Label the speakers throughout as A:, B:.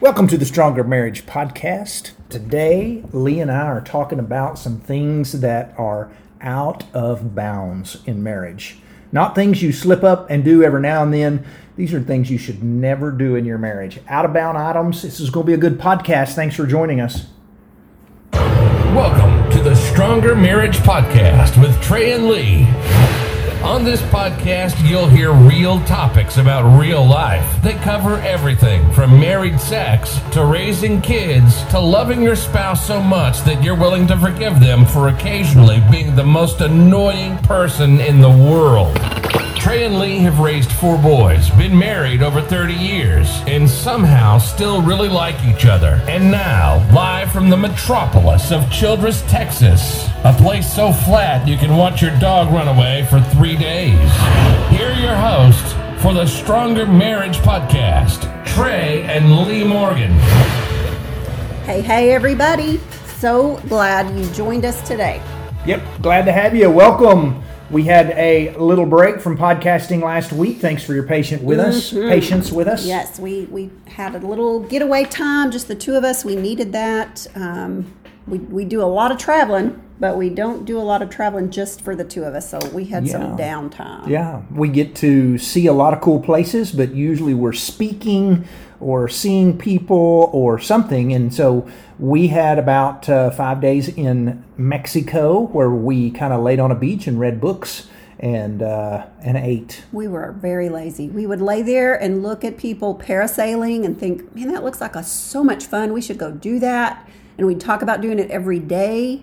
A: Welcome to the Stronger Marriage Podcast. Today, Lee and I are talking about some things that are out of bounds in marriage. Not things you slip up and do every now and then. These are things you should never do in your marriage. Out of bound items. This is going to be a good podcast. Thanks for joining us.
B: Welcome to the Stronger Marriage Podcast with Trey and Lee. On this podcast, you'll hear real topics about real life that cover everything from married sex to raising kids to loving your spouse so much that you're willing to forgive them for occasionally being the most annoying person in the world. Trey and Lee have raised four boys, been married over 30 years, and somehow still really like each other. And now, live from the metropolis of Childress, Texas, a place so flat you can watch your dog run away for three days. Here are your hosts for the Stronger Marriage Podcast, Trey and Lee Morgan.
C: Hey, hey, everybody. So glad you joined us today.
A: Yep, glad to have you. Welcome. We had a little break from podcasting last week. Thanks for your patient with us, patience with us.
C: Yes, we, we had a little getaway time, just the two of us. We needed that. Um, we, we do a lot of traveling, but we don't do a lot of traveling just for the two of us. So we had some downtime.
A: Yeah, we get to see a lot of cool places, but usually we're speaking or seeing people or something. And so we had about uh, five days in Mexico where we kind of laid on a beach and read books and uh, and ate.
C: We were very lazy. We would lay there and look at people parasailing and think, man, that looks like a, so much fun. We should go do that. And we'd talk about doing it every day.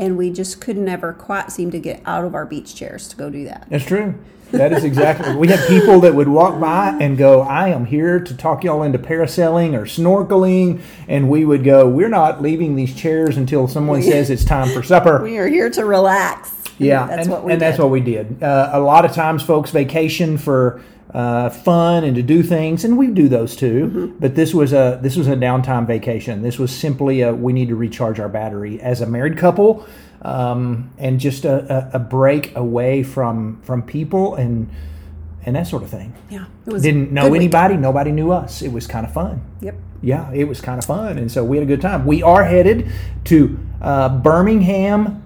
C: And we just couldn't ever quite seem to get out of our beach chairs to go do that.
A: That's true. That is exactly. we had people that would walk by and go, "I am here to talk y'all into parasailing or snorkeling," and we would go, "We're not leaving these chairs until someone says it's time for supper."
C: We are here to relax.
A: Yeah,
C: that's
A: and,
C: what we
A: and that's what we did. Uh, a lot of times, folks vacation for uh, fun and to do things, and we do those too.
C: Mm-hmm.
A: But this was a this was a downtime vacation. This was simply a we need to recharge our battery as a married couple, um, and just a, a, a break away from from people and and that sort of thing.
C: Yeah, it was
A: Didn't know
C: good week.
A: anybody. Nobody knew us. It was kind of fun
C: Yep.
A: yeah, it was kind of fun, and so we had a good time. We are headed to uh, Birmingham,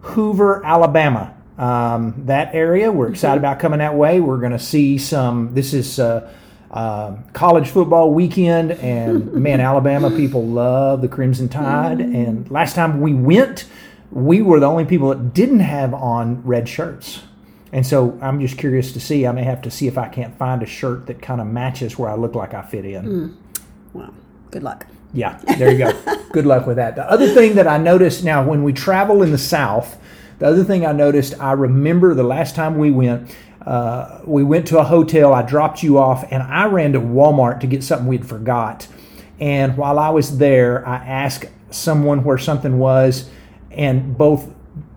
A: Hoover, Alabama. Um, that area, we're excited about coming that way. We're going to see some. This is uh, uh, college football weekend, and man, Alabama people love the Crimson Tide. And last time we went, we were the only people that didn't have on red shirts. And so I'm just curious to see. I may have to see if I can't find a shirt that kind of matches where I look like I fit in.
C: Well, good luck.
A: Yeah, there you go. Good luck with that. The other thing that I noticed now when we travel in the South, the other thing I noticed, I remember the last time we went, uh, we went to a hotel, I dropped you off, and I ran to Walmart to get something we'd forgot. And while I was there, I asked someone where something was, and both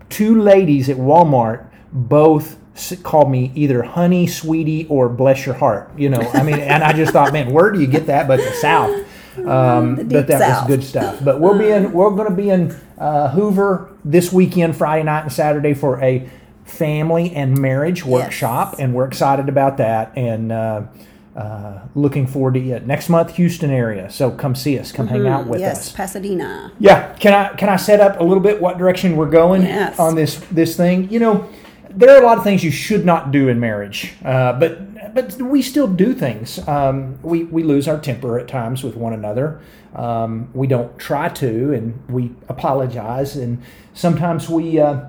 A: two ladies at Walmart both called me either honey, sweetie, or bless your heart. You know, I mean, and I just thought, man, where do you get that but the South? Um, but that
C: South.
A: was good stuff. But we'll be in. We're going to be in uh, Hoover this weekend, Friday night and Saturday for a family and marriage workshop, and we're excited about that and uh, uh, looking forward to it next month, Houston area. So come see us, come hang out with
C: Mm-hmm. yes,
A: us.
C: Pasadena.
A: Yeah, can I can I set up a little bit what direction we're going
C: Yes.
A: on this this thing? You know, there are a lot of things you should not do in marriage, uh, but but we still do things. Um, we we lose our temper at times with one another. Um, we don't try to, and we apologize, and sometimes we. Uh,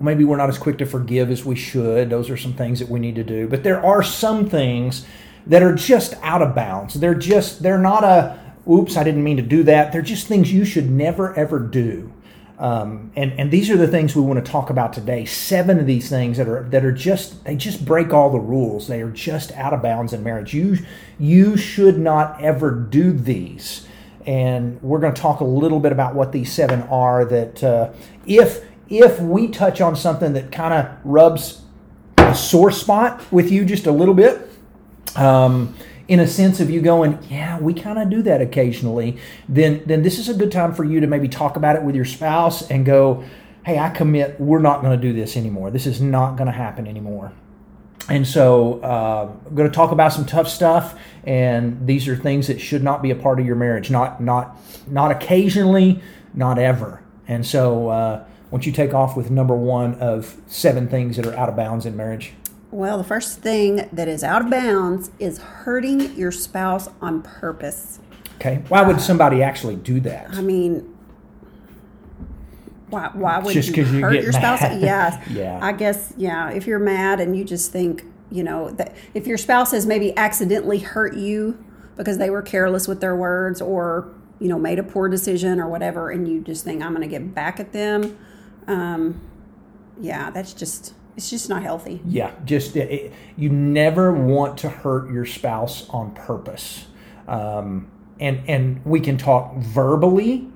A: maybe we're not as quick to forgive as we should. Those are some things that we need to do. But there are some things that are just out of bounds. They're just, they're not a, oops, I didn't mean to do that. They're just things you should never, ever do. Um, and, and these are the things we want to talk about today. Seven of these things that are that are just they just break all the rules. They are just out of bounds in marriage. You you should not ever do these. And we're going to talk a little bit about what these seven are. That uh, if if we touch on something that kind of rubs a sore spot with you just a little bit, um, in a sense of you going, yeah, we kind of do that occasionally, then then this is a good time for you to maybe talk about it with your spouse and go, hey, I commit, we're not going to do this anymore. This is not going to happen anymore. And so, uh, I'm going to talk about some tough stuff, and these are things that should not be a part of your marriage. Not, not, not occasionally, not ever. And so, uh, don't you take off with number one of seven things that are out of bounds in marriage?
C: Well, the first thing that is out of bounds is hurting your spouse on purpose.
A: Okay, why would somebody actually do that?
C: I mean, why, why would
A: Just
C: you hurt
A: get
C: your spouse?
A: mad.
C: Yes.
A: Yeah.
C: I guess, yeah. If you're mad and you just think, you know, that if your spouse has maybe accidentally hurt you because they were careless with their words or, you know, made a poor decision or whatever, and you just think, I'm going to get back at them, um, yeah, that's just, it's just not healthy.
A: Yeah, just it, you never want to hurt your spouse on purpose, um, and and we can talk verbally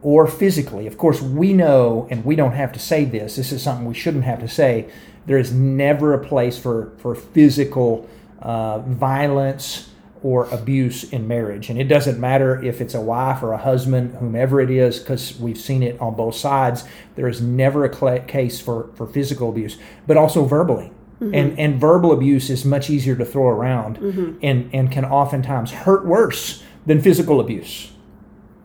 A: or physically. Of course, we know, and we don't have to say this. This is something we shouldn't have to say. There is never a place for for physical uh, violence or abuse in marriage, and it doesn't matter if it's a wife or a husband, whomever it is, because we've seen it on both sides. There is never a case for for physical abuse, but also verbally. And, and verbal abuse is much easier to throw around and, and can oftentimes hurt worse than physical abuse.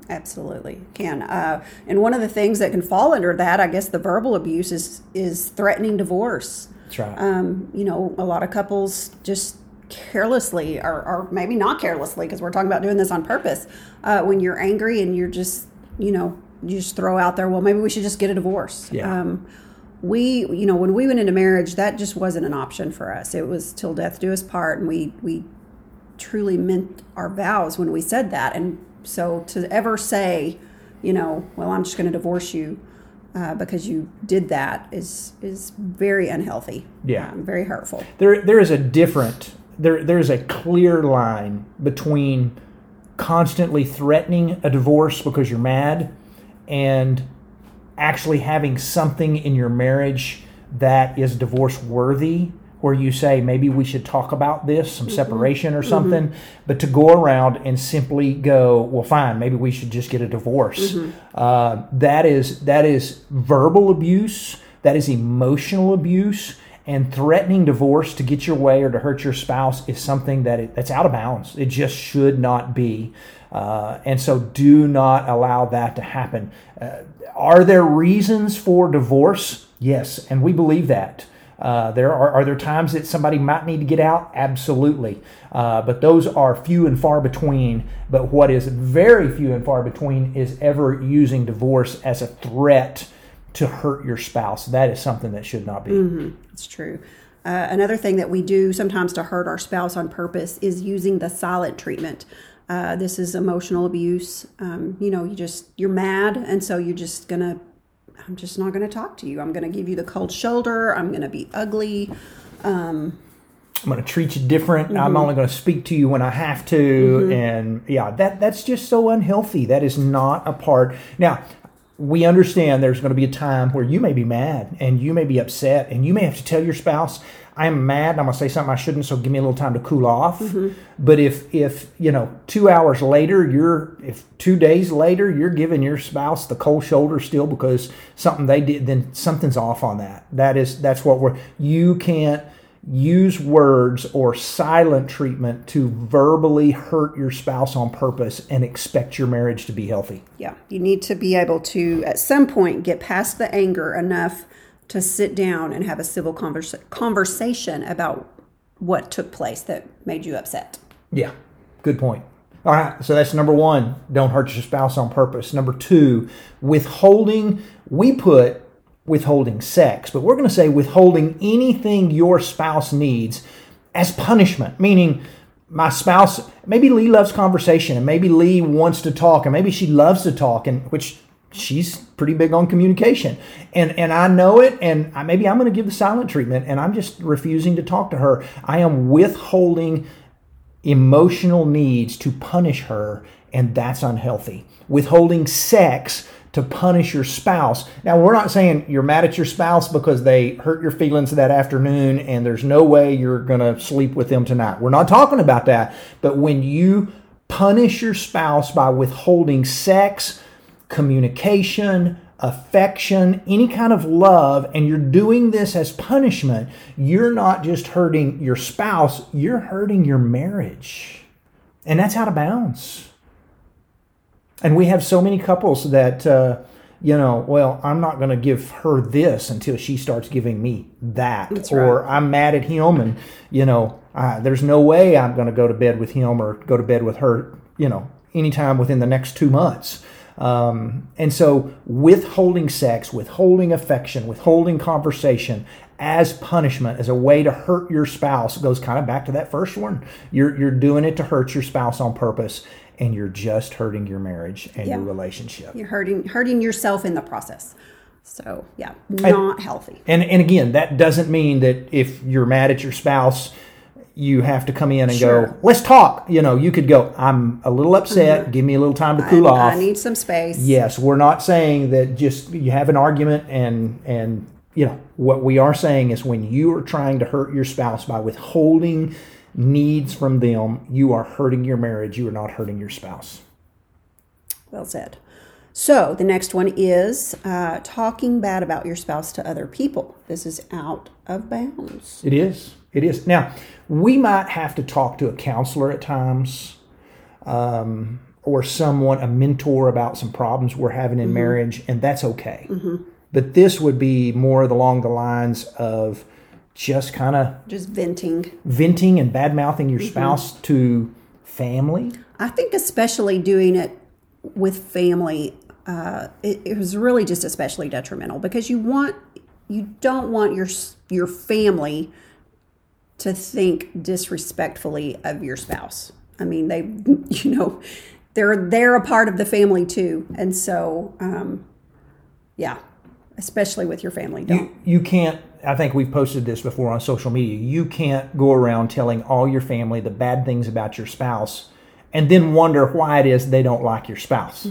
C: Absolutely can. Uh, and one of the things that can fall under that, I guess, the verbal abuse is is threatening divorce.
A: That's right.
C: Um, you know, a lot of couples just carelessly, or, or maybe not carelessly, because we're talking about doing this on purpose. Uh, when you're angry and you're just, you know, you just throw out there, well, maybe we should just get a divorce.
A: Yeah.
C: Um, we, you know, when we went into marriage, that just wasn't an option for us. It was till death do us part, and we we truly meant our vows when we said that. And so to ever say, you know, well, I'm just going to divorce you uh, because you did that is is very unhealthy.
A: Yeah.
C: um, very hurtful.
A: there there is a different there there is a clear line between constantly threatening a divorce because you're mad and actually having something in your marriage that is divorce worthy where you say maybe we should talk about this some mm-hmm. separation or mm-hmm. something. But to go around and simply go well fine maybe we should just get a divorce. Mm-hmm. Uh, that is that is verbal abuse. That is emotional abuse and threatening divorce to get your way or to hurt your spouse is something that it, that's out of bounds. It just should not be. Uh, and so do not allow that to happen. Uh, are there reasons for divorce? Yes, and we believe that. Uh, there are, are there times that somebody might need to get out? Absolutely. Uh, but those are few and far between. But what is very few and far between is ever using divorce as a threat to hurt your spouse. That is something that should not be.
C: It's true. Uh, another thing that we do sometimes to hurt our spouse on purpose is using the silent treatment. Uh, this is emotional abuse. Um, you know, you just you're mad, and so you're just gonna. I'm just not gonna talk to you. I'm gonna give you the cold shoulder. I'm gonna be ugly. Um,
A: I'm going to treat you different.
C: Mm-hmm.
A: I'm only going to speak to you when I have to. And yeah, that that's just so unhealthy. That is not a part. Now, we understand there's going to be a time where you may be mad and you may be upset and you may have to tell your spouse, "I'm mad. And I'm going to say something I shouldn't. So give me a little time to cool off."
C: Mm-hmm.
A: But if if you know, two hours later, you're if two days later you're giving your spouse the cold shoulder still because something they did, then something's off on that. That is that's what we're. You can't use words or silent treatment to verbally hurt your spouse on purpose and expect your marriage to be healthy.
C: yeah, you need to be able to at some point get past the anger enough to sit down and have a civil conversa- conversation about what took place that made you upset.
A: Yeah, good point. All right, so that's number one. Don't hurt your spouse on purpose. Number two, withholding. We put withholding sex, but we're going to say withholding anything your spouse needs as punishment, meaning my spouse, maybe Lee loves conversation and maybe Lee wants to talk and maybe she loves to talk and which she's pretty big on communication and and I know it and I, maybe I'm going to give the silent treatment and I'm just refusing to talk to her. I am withholding emotional needs to punish her, and that's unhealthy. Withholding sex to punish your spouse. Now, we're not saying you're mad at your spouse because they hurt your feelings that afternoon and there's no way you're going to sleep with them tonight. We're not talking about that. But when you punish your spouse by withholding sex, communication, affection, any kind of love, and you're doing this as punishment, you're not just hurting your spouse, you're hurting your marriage. And that's out of bounds. And we have so many couples that, uh, you know, well, I'm not going to give her this until she starts giving me that.
C: That's
A: or
C: right.
A: I'm mad at him and, you know, uh, there's no way I'm going to go to bed with him or go to bed with her, you know, anytime within the next two months. Um, and so, withholding sex, withholding affection, withholding conversation as punishment, as a way to hurt your spouse, goes kind of back to that first one. You're, you're doing it to hurt your spouse on purpose, and you're just hurting your marriage and your relationship.
C: You're hurting hurting yourself in the process. So yeah, not healthy.
A: And and again, that doesn't mean that if you're mad at your spouse, you have to come in and
C: Sure.
A: go, "Let's talk." You know, you could go, "I'm a little upset. Mm-hmm. Give me a little time to cool
C: I,
A: off."
C: I need some space.
A: yes, we're not saying that just you have an argument and and you know what we are saying is when you are trying to hurt your spouse by withholding needs from them, you are hurting your marriage. You are not hurting your spouse.
C: Well said. So the next one is uh, talking bad about your spouse to other people. This is out of bounds.
A: It is. It is. Now, we might have to talk to a counselor at times um, or someone, a mentor about some problems we're having in marriage, and that's okay. But this would be more along the lines of just kind of
C: Just venting.
A: venting and bad mouthing your spouse to family.
C: I think especially doing it with family, uh, it, it was really just especially detrimental because you want you don't want your your family to think disrespectfully of your spouse. I mean, they you know they're they're a part of the family too, and so um, yeah, especially with your family. Don't
A: You, you can't, I think we've posted this before on social media. You can't go around telling all your family the bad things about your spouse and then wonder why it is they don't like your spouse.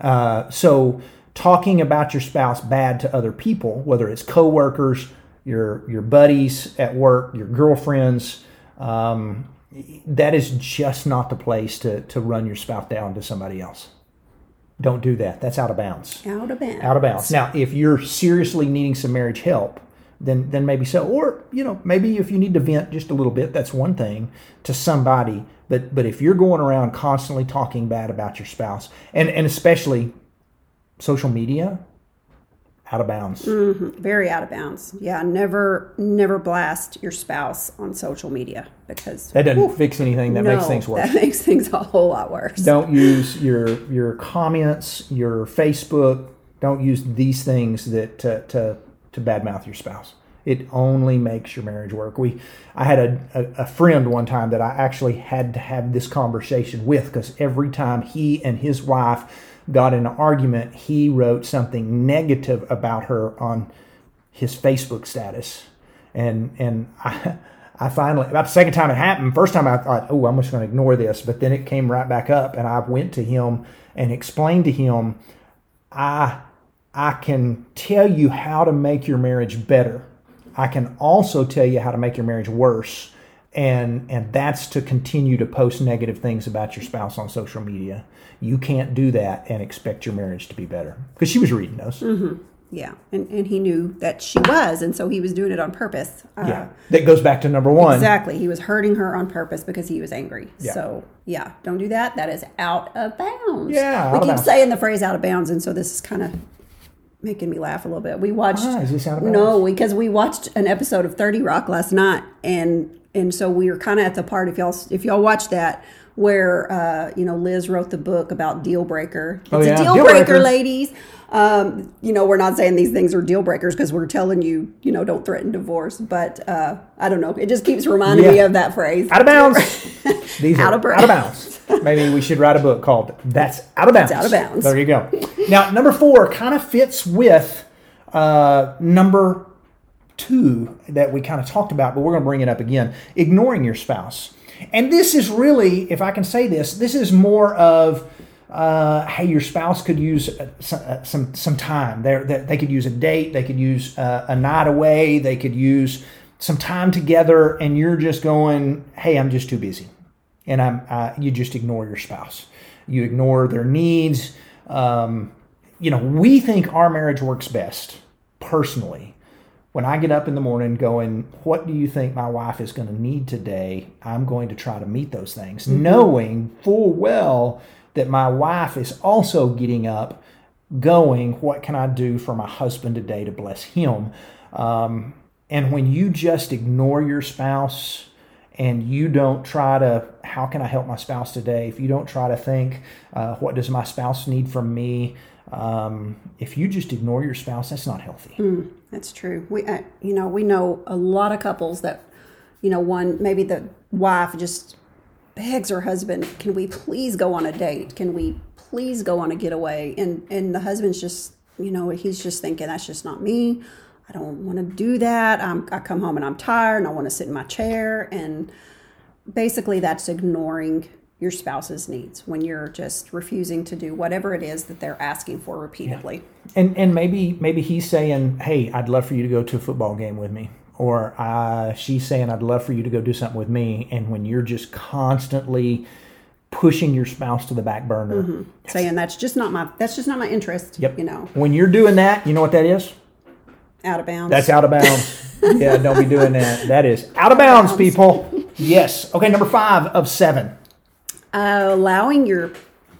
A: Uh, so, talking about your spouse bad to other people, whether it's coworkers, your your buddies at work, your girlfriends, um, that is just not the place to to run your spouse down to somebody else. Don't do that. That's out of bounds
C: out of bounds.
A: out of bounds. Now, if you're seriously needing some marriage help, then then maybe so. Or you know, maybe if you need to vent just a little bit, that's one thing to somebody. But but if you're going around constantly talking bad about your spouse, and and especially social media, out of bounds. Mm-hmm.
C: very out of bounds. Yeah, never never blast your spouse on social media because
A: That doesn't fix anything. That makes things worse.
C: That makes things a whole lot worse.
A: don't use your your comments, your Facebook. Don't use these things that to to, to badmouth your spouse. It only makes your marriage work. We, I had a, a, a friend one time that I actually had to have this conversation with because every time he and his wife got in an argument, he wrote something negative about her on his Facebook status, and and I. I finally, about the second time it happened, first time I thought, oh, I'm just going to ignore this. But then it came right back up, and I went to him and explained to him, I, I can tell you how to make your marriage better. I can also tell you how to make your marriage worse. And, and that's to continue to post negative things about your spouse on social media. You can't do that and expect your marriage to be better. Because she was reading those.
C: Yeah, and and he knew that she was, and so he was doing it on purpose. Uh,
A: Yeah. That goes back to number one.
C: Exactly. He was hurting her on purpose because he was angry.
A: Yeah.
C: So, yeah, don't do that. That is out of bounds.
A: Yeah,
C: We keep saying the phrase out of bounds, and so this is kind of making me laugh a little bit. We watched.
A: Why? Is this out of
C: No, because we watched an episode of 30 Rock last night, and and so we were kind of at the part, if y'all, if y'all watched that, where, uh, you know, Liz wrote the book about deal breaker. It's
A: Oh, yeah,
C: a deal,
A: deal
C: breaker,
A: breaker.
C: ladies. Um, you know, we're not saying these things are deal breakers because we're telling you, you know, don't threaten divorce. But uh, I don't know. It just keeps reminding me
A: Yeah.
C: of that phrase.
A: Out of bounds. These
C: Out
A: are
C: of
A: out of bounds. Maybe we should write a book called "That's Out of Bounds."
C: out of bounds.
A: There you go. Now, number four kind of fits with uh, number two that we kind of talked about, but we're going to bring it up again. Ignoring your spouse, and this is really, if I can say this, this is more of. Uh, hey, your spouse could use uh, some, uh, some some time. They they could use a date. They could use uh, a night away. They could use some time together, and you're just going, "Hey, I'm just too busy." and I'm uh, you just ignore your spouse. You ignore their needs. Um, you know, we think our marriage works best personally. When I get up in the morning going, what do you think my wife is going to need today? I'm going to try to meet those things, knowing full well that my wife is also getting up going, what can I do for my husband today to bless him? Um, and when you just ignore your spouse and you don't try to, how can I help my spouse today? If you don't try to think, uh, what does my spouse need from me? Um, if you just ignore your spouse, that's not healthy.
C: That's true. We, uh, you know, we know a lot of couples that, you know, one maybe the wife just begs her husband, "Can we please go on a date? Can we please go on a getaway?" And and the husband's just, you know, he's just thinking that's just not me. I don't want to do that. I'm, I come home and I'm tired and I want to sit in my chair. And basically, that's ignoring your spouse's needs when you're just refusing to do whatever it is that they're asking for repeatedly.
A: And and maybe maybe he's saying, "Hey, I'd love for you to go to a football game with me," or uh, she's saying, "I'd love for you to go do something with me." And when you're just constantly pushing your spouse to the back burner,
C: Saying that's just not my that's just not my interest.
A: Yep.
C: You know,
A: when you're doing that, you know what that is?
C: out of bounds.
A: That's out of bounds. yeah, don't be doing that. That is out of bounds, people. Yes. Okay, number five of seven.
C: Uh, allowing your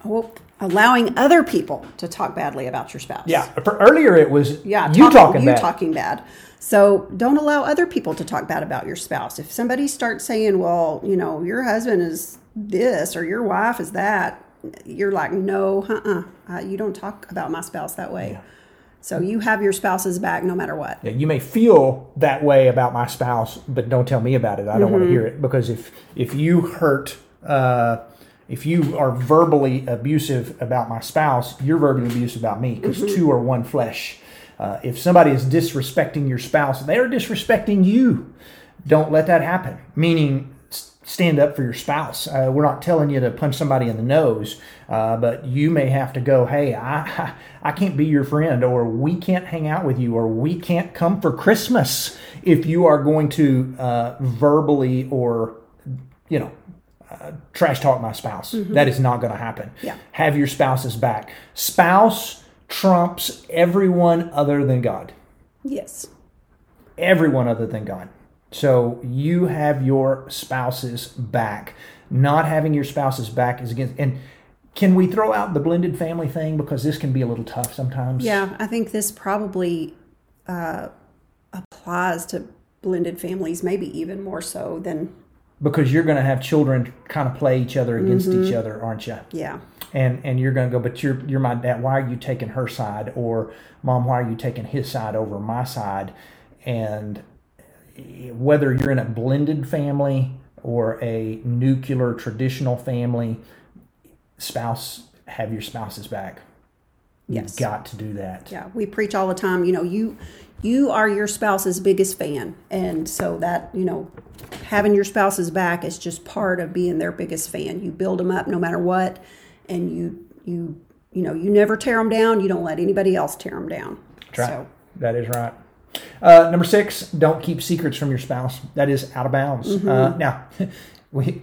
C: oh, allowing other people to talk badly about your spouse.
A: Yeah. For earlier, it was
C: Yeah,
A: you
C: talk-
A: talking
C: you
A: bad.
C: talking bad. So don't allow other people to talk bad about your spouse. If somebody starts saying, "Well, you know, your husband is this or your wife is that," you're like, "No, uh-uh. uh, you don't talk about my spouse that way." So you have your spouse's back no matter what.
A: Yeah, you may feel that way about my spouse, but don't tell me about it. I don't want to hear it because if if you hurt, uh, if you are verbally abusive about my spouse, you're verbally abusive about me because two are one flesh. Uh, if somebody is disrespecting your spouse, they are disrespecting you. Don't let that happen. Meaning, stand up for your spouse. Uh, we're not telling you to punch somebody in the nose, uh, but you may have to go, hey, I, I can't be your friend, or we can't hang out with you, or we can't come for Christmas if you are going to uh, verbally or, you know, uh, trash talk my spouse. That is not going to happen.
C: Yeah.
A: Have your spouse's back. Spouse trumps everyone other than God
C: Yes.
A: everyone other than God. So you have your spouse's back. Not having your spouse's back is against. And can we throw out the blended family thing because this can be a little tough sometimes?
C: Yeah, I think this probably uh, applies to blended families, maybe even more so than
A: Because you're going to have children kind of play each other against
C: Mm-hmm.
A: each other, aren't you?
C: yeah.
A: And and you're going to go, but you're you're my dad. Why are you taking her side? Or mom, why are you taking his side over my side? And whether you're in a blended family or a nuclear traditional family, spouse have your spouse's back.
C: Yes.
A: You've got to do that.
C: Yeah, we preach all the time. You know, you you are your spouse's biggest fan, and so that you know, having your spouse's back is just part of being their biggest fan. You build them up no matter what, and you you you know you never tear them down. You don't let anybody else tear them down.
A: That's right.
C: So
A: That is right. Uh, number six, don't keep secrets from your spouse. That is out of bounds.
C: Mm-hmm.
A: Uh, now, we,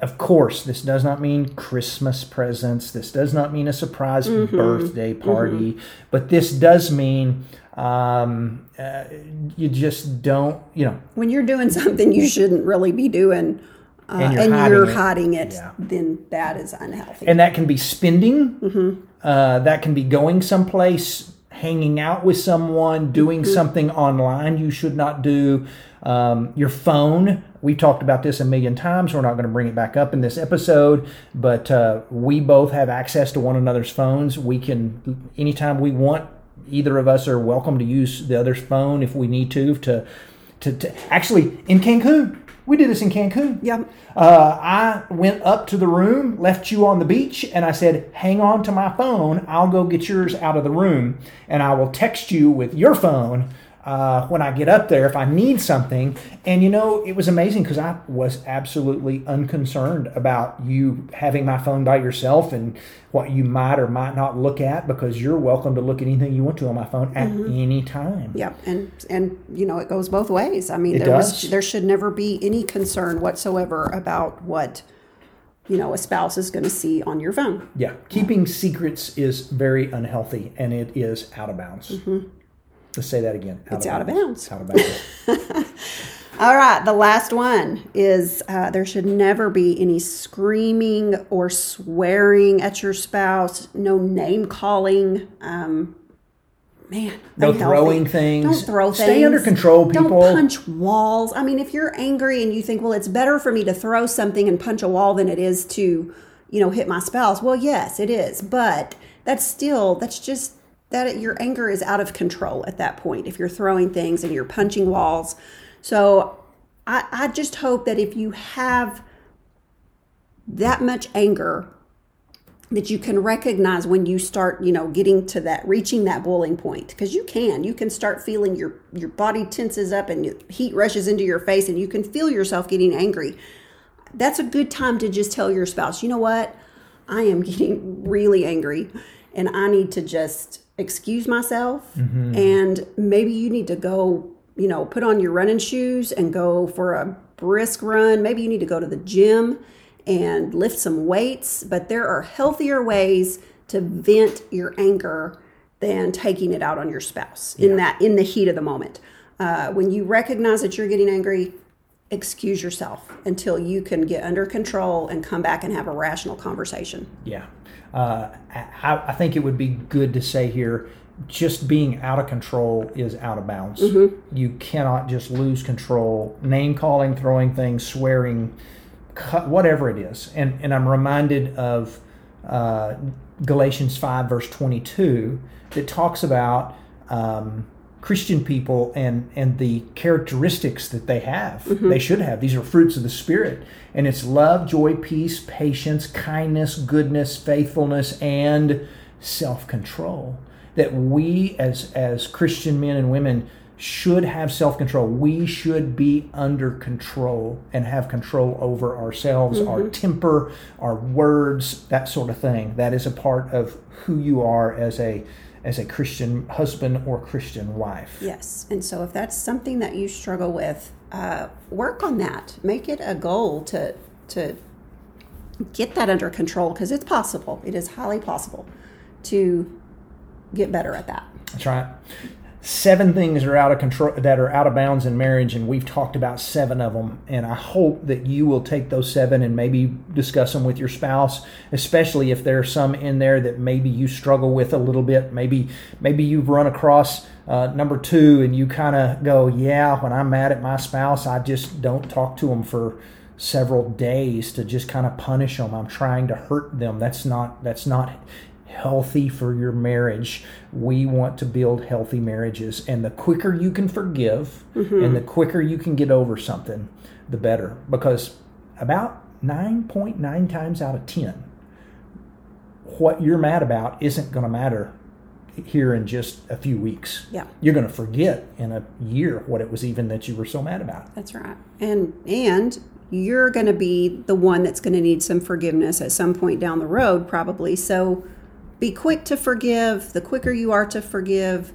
A: of course, this does not mean Christmas presents. This does not mean a surprise
C: Mm-hmm.
A: birthday party. But this does mean um, uh, you just don't, you know,
C: when you're doing something you shouldn't really be doing, uh,
A: And
C: and
A: you're
C: you're,
A: hiding it.
C: hiding it,
A: Yeah.
C: then that is unhealthy.
A: and that can be spending
C: Mm-hmm.
A: uh, that can be going someplace hanging out with someone doing
C: Mm-hmm.
A: something online you should not do. Um, your phone we've talked about this a million times. We're not going to bring it back up in this episode but uh, we both have access to one another's phones. We can anytime we want either of us are welcome to use the other's phone if we need to to to, to actually in cancun we did this in cancun
C: yeah,
A: uh, I went up to the room, left you on the beach, and I said, Hang on to my phone. I'll go get yours out of the room, and I will text you with your phone uh, when I get up there if I need something. And you know, it was amazing because I was absolutely unconcerned about you having my phone by yourself and what you might or might not look at because you're welcome to look at anything you want to on my phone at any time.
C: yeah, and and you know it goes both ways. I mean,
A: It
C: there
A: does.
C: was there should never be any concern whatsoever about what you know a spouse is going to see on your phone.
A: Yeah, keeping secrets is very unhealthy, and it is out of bounds. Let's say that again.
C: Mm-hmm. It's out of bounds.
A: It's out of bounds.
C: All right, the last one is uh, there should never be any screaming or swearing at your spouse. No name calling. Um, man,
A: No
C: unhealthy.
A: throwing things.
C: Don't throw things.
A: Stay under control, people.
C: Don't punch walls. I mean, if you're angry and you think, well, it's better for me to throw something and punch a wall than it is to, you know, hit my spouse. Well, yes, it is, but that's still that's just that your anger is out of control at that point. If you're throwing things and you're punching walls, so I, I just hope that if you have that much anger that you can recognize when you start you know getting to that reaching that boiling point because you can. You can start feeling your your body tenses up and heat rushes into your face and you can feel yourself getting angry. That's a good time to just tell your spouse you know what? I am getting really angry and i need to just excuse myself. And maybe you need to go you know put on your running shoes and go for a brisk run. Maybe you need to go to the gym and lift some weights, but there are healthier ways to vent your anger than taking it out on your spouse in that in the heat of the moment. Uh, when you recognize that you're getting angry, excuse yourself until you can get under control and come back and have a rational conversation.
A: Yeah. Uh, I, I think it would be good to say here just being out of control is out of bounds. You cannot just lose control. Name calling, throwing things, swearing, cut, whatever it is. And, and I'm reminded of uh, Galatians 5, verse 22, that talks about um, Christian people and, and the characteristics that they have. Mm-hmm. They should have. These are fruits of the Spirit. And it's love, joy, peace, patience, kindness, goodness, faithfulness, and self control. That we as, as Christian men and women should have self control. We should be under control and have control over ourselves, our mm-hmm. temper, our words, that sort of thing. That is a part of who you are as a as a Christian husband or Christian wife.
C: Yes. And so if that's something that you struggle with, uh, work on that. Make it a goal to to get that under control because it's possible. It is highly possible to get better at that.
A: That's right. Seven things are out of control that are out of bounds in marriage, and we've talked about seven of them. And I hope that you will take those seven and maybe discuss them with your spouse, especially if there are some in there that maybe you struggle with a little bit. Maybe maybe you've run across uh, number two, and you kind of go, "Yeah, when I'm mad at my spouse, I just don't talk to them for." several days to just kind of punish them i'm trying to hurt them that's not that's not healthy for your marriage. We want to build healthy marriages. And the quicker you can forgive mm-hmm. and the quicker you can get over something, the better. Because about 9.9 times out of 10, what you're mad about isn't going to matter here in just a few weeks.
C: Yeah.
A: You're going to forget in a year what it was even that you were so mad about.
C: That's right. And and you're going to be the one that's going to need some forgiveness at some point down the road probably. So be quick to forgive. The quicker you are to forgive,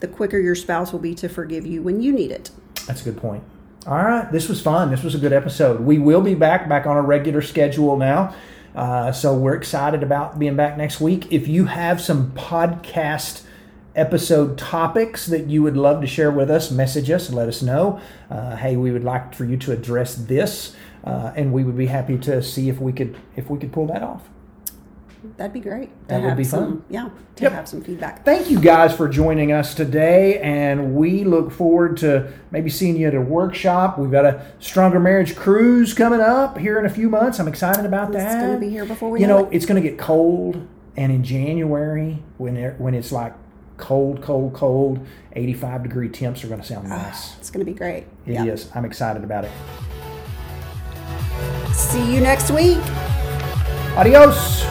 C: the quicker your spouse will be to forgive you when you need it.
A: That's a good point. All right, this was fun. This was a good episode. We will be back back on a regular schedule now. Uh, so we're excited about being back next week. If you have some podcast episode topics that you would love to share with us, message us let us know. Uh, hey, we would like for you to address this, uh, and we would be happy to see if we could if we could pull that off.
C: That'd be great.
A: That would be
C: some,
A: fun.
C: Yeah, to
A: Yep.
C: have some feedback.
A: Thank you guys for joining us today, and we look forward to maybe seeing you at a workshop. We've got a Stronger Marriage cruise coming up here in a few months. I'm excited about
C: It's
A: that.
C: gonna be here before we
A: You
C: know
A: know,
C: it.
A: it's going to get cold, and in January when it, when it's like cold, cold, cold, 85 degree temps are going to sound ah, nice.
C: It's going to be great.
A: It is.
C: yeah.
A: I'm excited about it.
C: See you next week.
A: Adios.